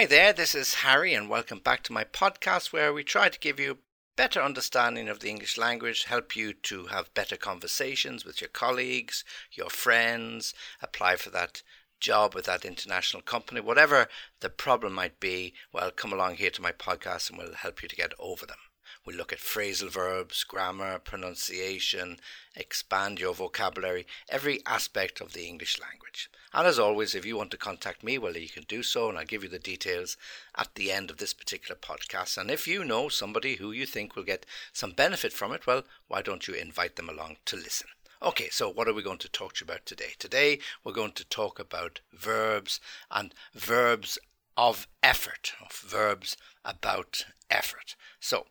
Hi there, this is Harry, and welcome back to my podcast where we try to give you a better understanding of the English language, help you to have better conversations with your colleagues, your friends, apply for that job with that international company, whatever the problem might be. Well, come along here to my podcast and we'll help you to get over them. We look at phrasal verbs, grammar, pronunciation, expand your vocabulary, every aspect of the English language. And as always, if you want to contact me, well, you can do so, and I'll give you the details at the end of this particular podcast. And if you know somebody who you think will get some benefit from it, well, why don't you invite them along to listen? Okay, so what are we going to talk to you about today? Today, we're going to talk about verbs and verbs of effort, of verbs about effort. So,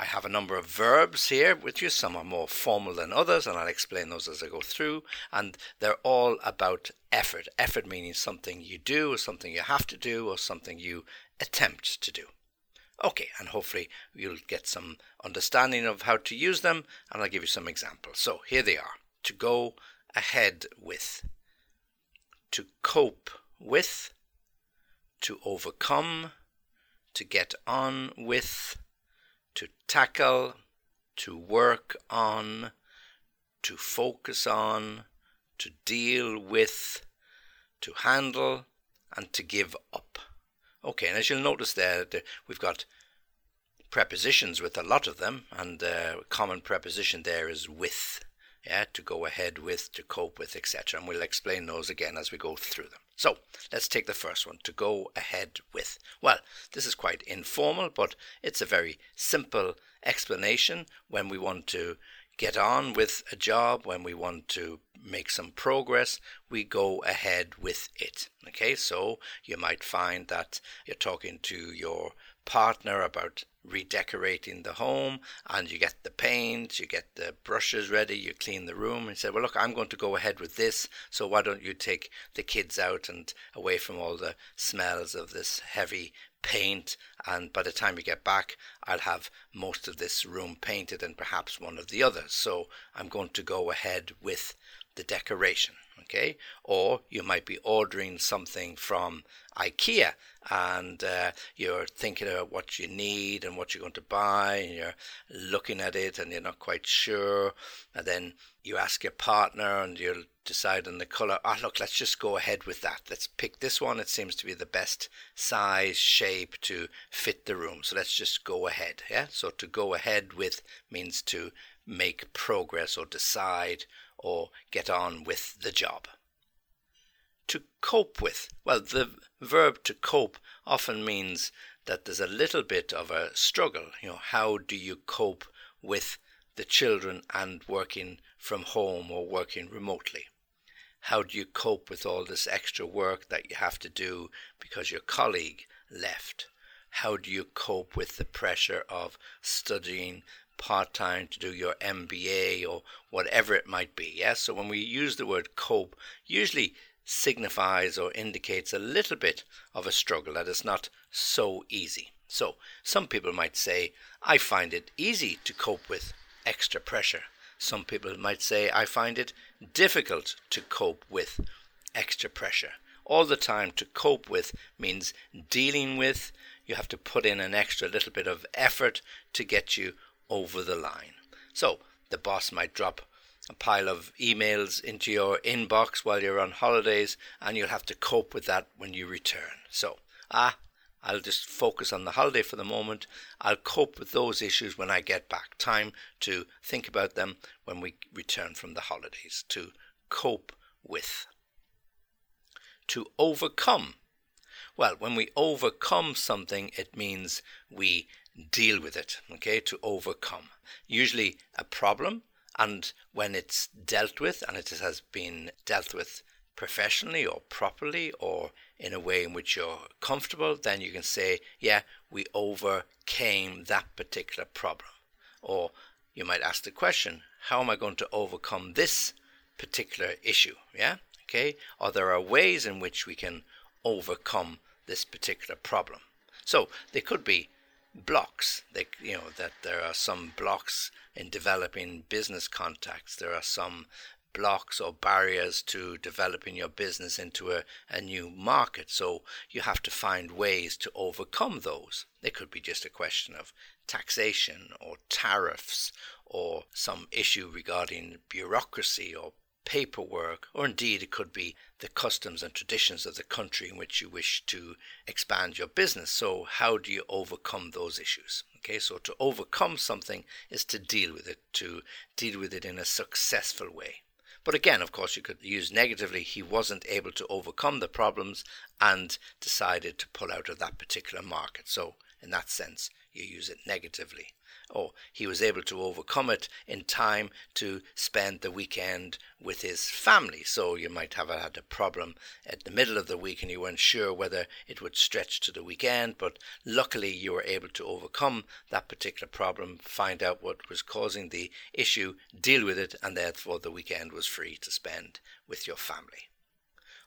I have a number of verbs here with you. Some are more formal than others, and I'll explain those as I go through. And they're all about effort. Effort meaning something you do, or something you have to do, or something you attempt to do. Okay, and hopefully you'll get some understanding of how to use them, and I'll give you some examples. So here they are to go ahead with, to cope with, to overcome, to get on with to tackle, to work on, to focus on, to deal with, to handle, and to give up. Okay, and as you'll notice there, we've got prepositions with a lot of them, and the common preposition there is with yeah, to go ahead with, to cope with, etc. And we'll explain those again as we go through them. So let's take the first one to go ahead with. Well, this is quite informal, but it's a very simple explanation when we want to get on with a job, when we want to make some progress, we go ahead with it. Okay, so you might find that you're talking to your partner about redecorating the home and you get the paint, you get the brushes ready, you clean the room and say, Well look, I'm going to go ahead with this, so why don't you take the kids out and away from all the smells of this heavy paint and by the time you get back I'll have most of this room painted and perhaps one of the others. So I'm going to go ahead with the decoration okay? Or you might be ordering something from IKEA and uh, you're thinking about what you need and what you're going to buy and you're looking at it and you're not quite sure. And then you ask your partner and you'll decide on the color. Ah, oh, look, let's just go ahead with that. Let's pick this one. It seems to be the best size, shape to fit the room. So let's just go ahead. Yeah. So to go ahead with means to make progress or decide or get on with the job. To cope with, well, the verb to cope often means that there's a little bit of a struggle. You know, how do you cope with the children and working from home or working remotely? How do you cope with all this extra work that you have to do because your colleague left? How do you cope with the pressure of studying part time to do your MBA or whatever it might be. Yeah, so when we use the word cope, usually signifies or indicates a little bit of a struggle that is not so easy. So some people might say, I find it easy to cope with extra pressure. Some people might say, I find it difficult to cope with extra pressure. All the time to cope with means dealing with. You have to put in an extra little bit of effort to get you over the line. So the boss might drop a pile of emails into your inbox while you're on holidays, and you'll have to cope with that when you return. So, ah, I'll just focus on the holiday for the moment. I'll cope with those issues when I get back. Time to think about them when we return from the holidays. To cope with. To overcome. Well, when we overcome something, it means we deal with it, okay, to overcome. Usually a problem, and when it's dealt with and it has been dealt with professionally or properly or in a way in which you're comfortable, then you can say, yeah, we overcame that particular problem. Or you might ask the question, how am I going to overcome this particular issue? Yeah, okay. Or there are ways in which we can overcome this particular problem. So they could be blocks. They, you know, that there are some blocks in developing business contacts. There are some blocks or barriers to developing your business into a, a new market. So you have to find ways to overcome those. It could be just a question of taxation or tariffs or some issue regarding bureaucracy or paperwork, or indeed it could be the customs and traditions of the country in which you wish to expand your business. So, how do you overcome those issues? Okay, so to overcome something is to deal with it, to deal with it in a successful way. But again, of course, you could use negatively, he wasn't able to overcome the problems and decided to pull out of that particular market. So, in that sense, you use it negatively. Oh, he was able to overcome it in time to spend the weekend with his family. So you might have had a problem at the middle of the week and you weren't sure whether it would stretch to the weekend, but luckily you were able to overcome that particular problem, find out what was causing the issue, deal with it, and therefore the weekend was free to spend with your family.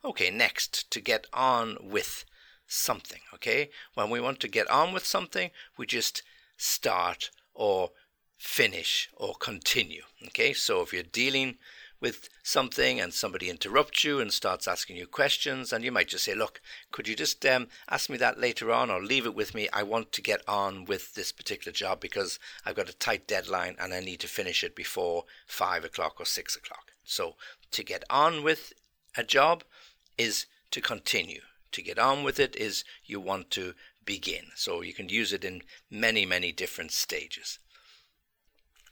Okay, next, to get on with something. Okay, when we want to get on with something, we just start or finish or continue. Okay, so if you're dealing with something and somebody interrupts you and starts asking you questions, and you might just say, Look, could you just um, ask me that later on or leave it with me? I want to get on with this particular job because I've got a tight deadline and I need to finish it before five o'clock or six o'clock. So to get on with a job is to continue. To get on with it is you want to begin. So you can use it in many, many different stages.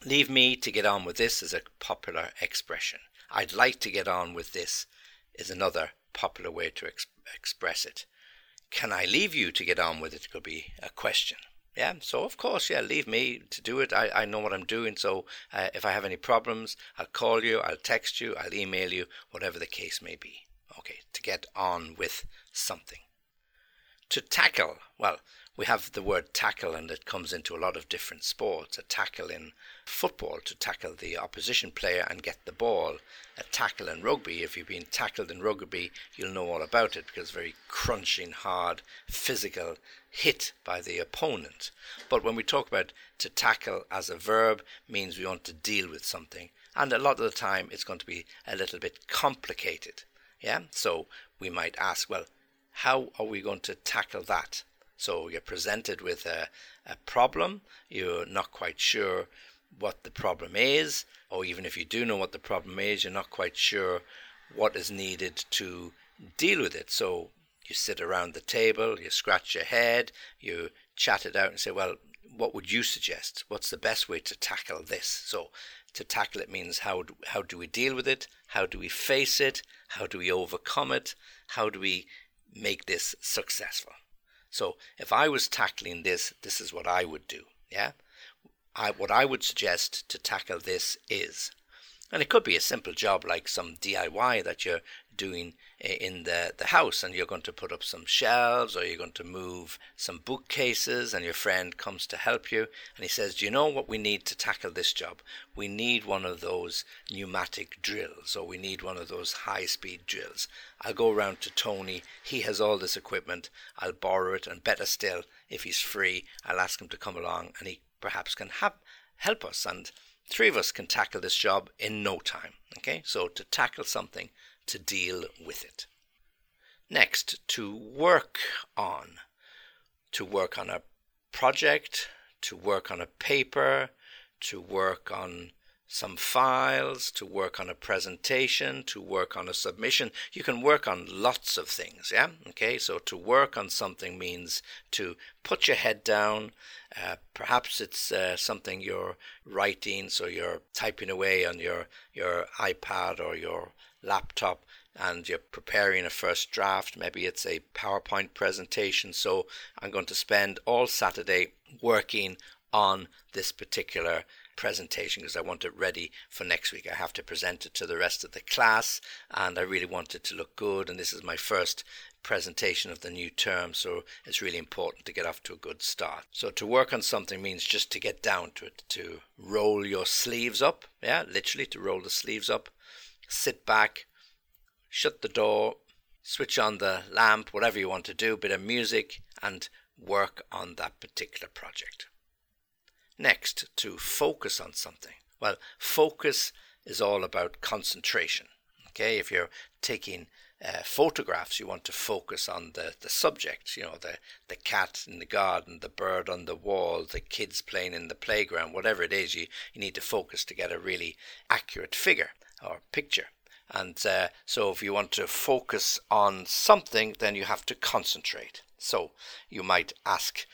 Leave me to get on with this is a popular expression. I'd like to get on with this is another popular way to ex- express it. Can I leave you to get on with it? Could be a question. Yeah, so of course, yeah, leave me to do it. I, I know what I'm doing. So uh, if I have any problems, I'll call you, I'll text you, I'll email you, whatever the case may be. Okay, to get on with something to tackle. Well, we have the word tackle, and it comes into a lot of different sports. A tackle in football to tackle the opposition player and get the ball. A tackle in rugby, if you've been tackled in rugby, you'll know all about it because very crunching, hard, physical hit by the opponent. But when we talk about to tackle as a verb, means we want to deal with something, and a lot of the time it's going to be a little bit complicated. Yeah, so we might ask, well, how are we going to tackle that? So you're presented with a, a problem, you're not quite sure what the problem is, or even if you do know what the problem is, you're not quite sure what is needed to deal with it. So you sit around the table, you scratch your head, you chat it out and say, well, what would you suggest? What's the best way to tackle this? So to tackle it means how how do we deal with it? How do we face it? How do we overcome it? How do we make this successful. So if I was tackling this, this is what I would do. Yeah, I, what I would suggest to tackle this is, and it could be a simple job like some DIY that you're doing in the, the house and you're going to put up some shelves or you're going to move some bookcases and your friend comes to help you and he says, Do you know what we need to tackle this job? We need one of those pneumatic drills or we need one of those high speed drills. I'll go round to Tony. He has all this equipment. I'll borrow it and better still, if he's free, I'll ask him to come along and he perhaps can have, help us and three of us can tackle this job in no time. Okay, so to tackle something, to deal with it. Next, to work on. To work on a project, to work on a paper, to work on some files, to work on a presentation, to work on a submission. You can work on lots of things, yeah? Okay, so to work on something means to put your head down. Uh, perhaps it's uh, something you're writing, so you're typing away on your, your iPad or your laptop and you're preparing a first draft. Maybe it's a PowerPoint presentation. So I'm going to spend all Saturday working on this particular presentation because I want it ready for next week. I have to present it to the rest of the class and I really want it to look good. And this is my first presentation of the new term, so it's really important to get off to a good start. So to work on something means just to get down to it, to roll your sleeves up, yeah, literally to roll the sleeves up, sit back, shut the door, switch on the lamp, whatever you want to do, bit of music, and work on that particular project. Next, to focus on something. Well, focus is all about concentration. Okay, if you're taking uh, photographs, you want to focus on the, the subject, you know, the, the cat in the garden, the bird on the wall, the kids playing in the playground, whatever it is, you, you need to focus to get a really accurate figure or picture. And uh, so if you want to focus on something, then you have to concentrate. So you might ask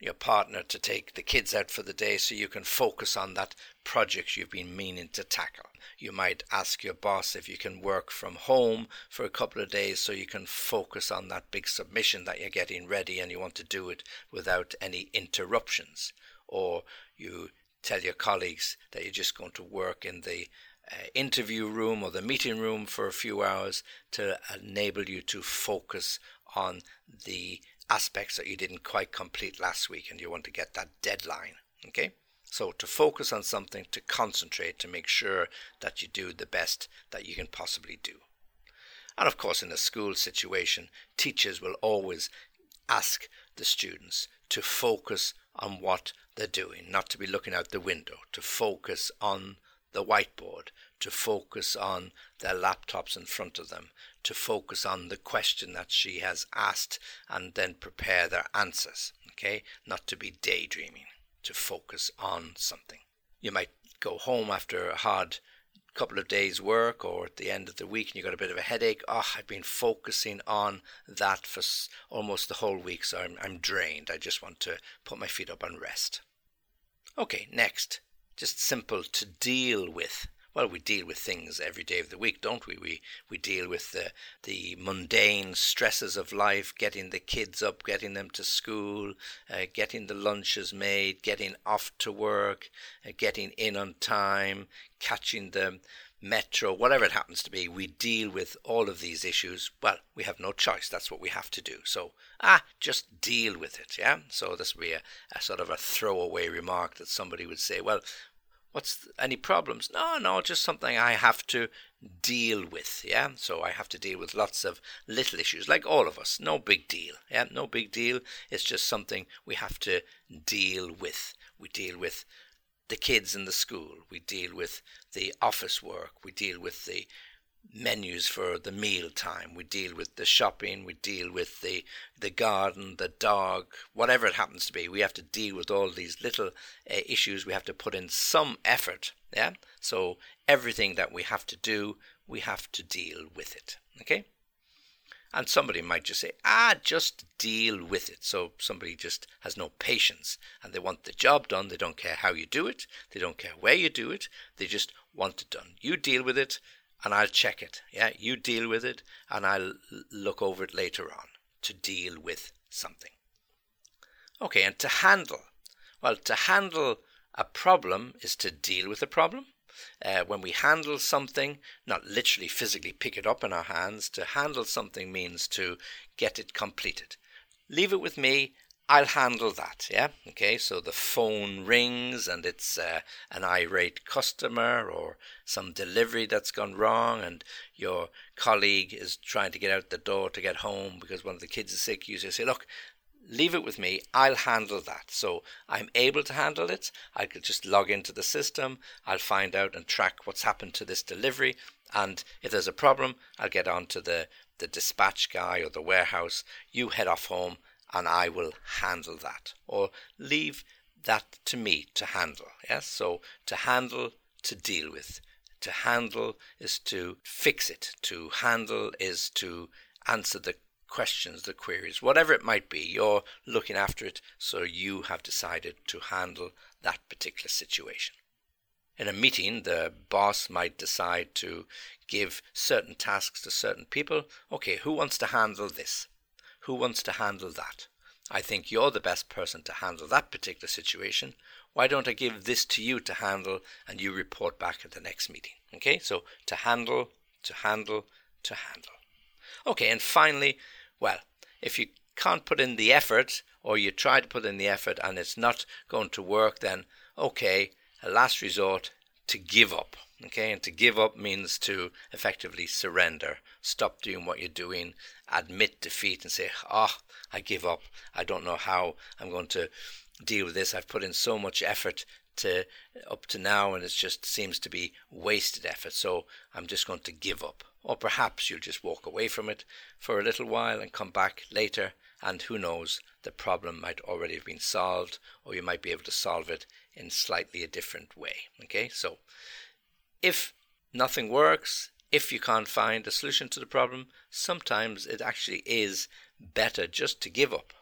your partner to take the kids out for the day so you can focus on that project you've been meaning to tackle. You might ask your boss if you can work from home for a couple of days so you can focus on that big submission that you're getting ready and you want to do it without any interruptions. Or you tell your colleagues that you're just going to work in the uh, interview room or the meeting room for a few hours to enable you to focus on the aspects that you didn't quite complete last week and you want to get that deadline. Okay? So to focus on something, to concentrate, to make sure that you do the best that you can possibly do. And of course, in a school situation, teachers will always ask the students to focus on what they're doing, not to be looking out the window, to focus on the whiteboard, to focus on their laptops in front of them, to focus on the question that she has asked and then prepare their answers. Okay? Not to be daydreaming, to focus on something. You might go home after a hard couple of days work or at the end of the week and you got a bit of a headache oh i've been focusing on that for almost the whole week so I'm, I'm drained i just want to put my feet up and rest okay next just simple to deal with well, we deal with things every day of the week, don't we? We we deal with the the mundane stresses of life, getting the kids up, getting them to school, uh, getting the lunches made, getting off to work, uh, getting in on time, catching the metro, whatever it happens to be. We deal with all of these issues. Well, we have no choice. That's what we have to do. So, ah, just deal with it. Yeah. So this would be a, a sort of a throwaway remark that somebody would say, well, What's any problems? No, no, just something I have to deal with. Yeah, so I have to deal with lots of little issues, like all of us. No big deal. Yeah, no big deal. It's just something we have to deal with. We deal with the kids in the school. We deal with the office work. We deal with the menus for the meal time. We deal with the shopping, we deal with the the garden, the dog, whatever it happens to be. We have to deal with all these little uh, issues. We have to put in some effort. Yeah. So everything that we have to do, we have to deal with it. Okay. And somebody might just say, ah, just deal with it. So somebody just has no patience and they want the job done. They don't care how you do it. They don't care where you do it. They just want it done. You deal with it and I'll check it. Yeah, you deal with it and I'll look over it later on to deal with something. Okay, and to handle. Well, to handle a problem is to deal with a problem. Uh, when we handle something, not literally physically pick it up in our hands, to handle something means to get it completed. Leave it with me. I'll handle that. Yeah. Okay. So the phone rings and it's uh, an irate customer or some delivery that's gone wrong, and your colleague is trying to get out the door to get home because one of the kids is sick. You say, "Look, leave it with me. I'll handle that." So I'm able to handle it. I could just log into the system. I'll find out and track what's happened to this delivery, and if there's a problem, I'll get on to the the dispatch guy or the warehouse. You head off home and I will handle that. Or leave that to me to handle. Yes, so to handle, to deal with. To handle is to fix it. To handle is to answer the questions, the queries, whatever it might be. You're looking after it, so you have decided to handle that particular situation. In a meeting, the boss might decide to give certain tasks to certain people. Okay, who wants to handle this? Who wants to handle that? I think you're the best person to handle that particular situation. Why don't I give this to you to handle and you report back at the next meeting? Okay, so to handle, to handle, to handle. Okay, and finally, well, if you can't put in the effort or you try to put in the effort and it's not going to work, then okay, a last resort to give up. Okay, and to give up means to effectively surrender, stop doing what you're doing, admit defeat, and say, "Ah, oh, I give up. I don't know how I'm going to deal with this. I've put in so much effort to up to now and it just seems to be wasted effort. So I'm just going to give up. Or perhaps you'll just walk away from it for a little while and come back later and who knows, the problem might already have been solved or you might be able to solve it in slightly a different way. Okay? So if nothing works, if you can't find a solution to the problem, sometimes it actually is better just to give up,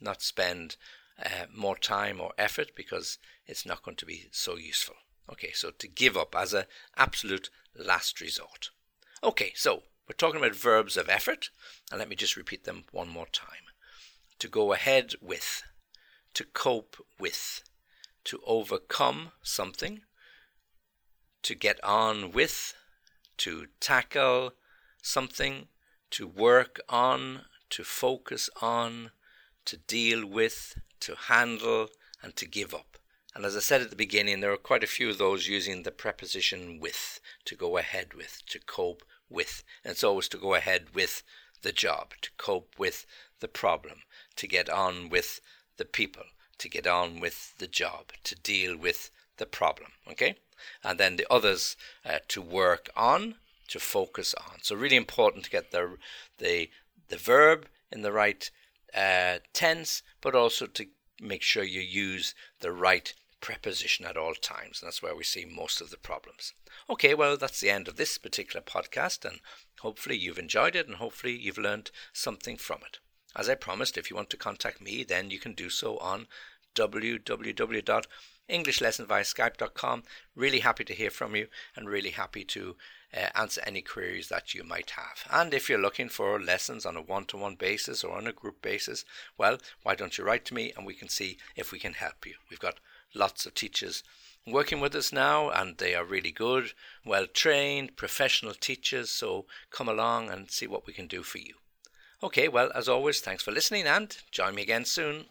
not spend uh, more time or effort because it's not going to be so useful. Okay, so to give up as an absolute last resort. Okay, so we're talking about verbs of effort, and let me just repeat them one more time. To go ahead with, to cope with, to overcome something, to get on with, to tackle something, to work on, to focus on, to deal with, to handle, and to give up. And as I said at the beginning, there are quite a few of those using the preposition with, to go ahead with, to cope with. And so it's always to go ahead with the job, to cope with the problem, to get on with the people, to get on with the job, to deal with the problem. Okay? And then the others uh, to work on, to focus on. So really important to get the the the verb in the right uh, tense, but also to make sure you use the right preposition at all times. And that's where we see most of the problems. Okay, well, that's the end of this particular podcast, and hopefully you've enjoyed it and hopefully you've learned something from it. As I promised, if you want to contact me, then you can do so on www.englishlessonviaskype.com. Really happy to hear from you and really happy to uh, answer any queries that you might have. And if you're looking for lessons on a one to one basis or on a group basis, well, why don't you write to me and we can see if we can help you? We've got lots of teachers working with us now and they are really good, well trained, professional teachers, so come along and see what we can do for you. Okay, well, as always, thanks for listening and join me again soon.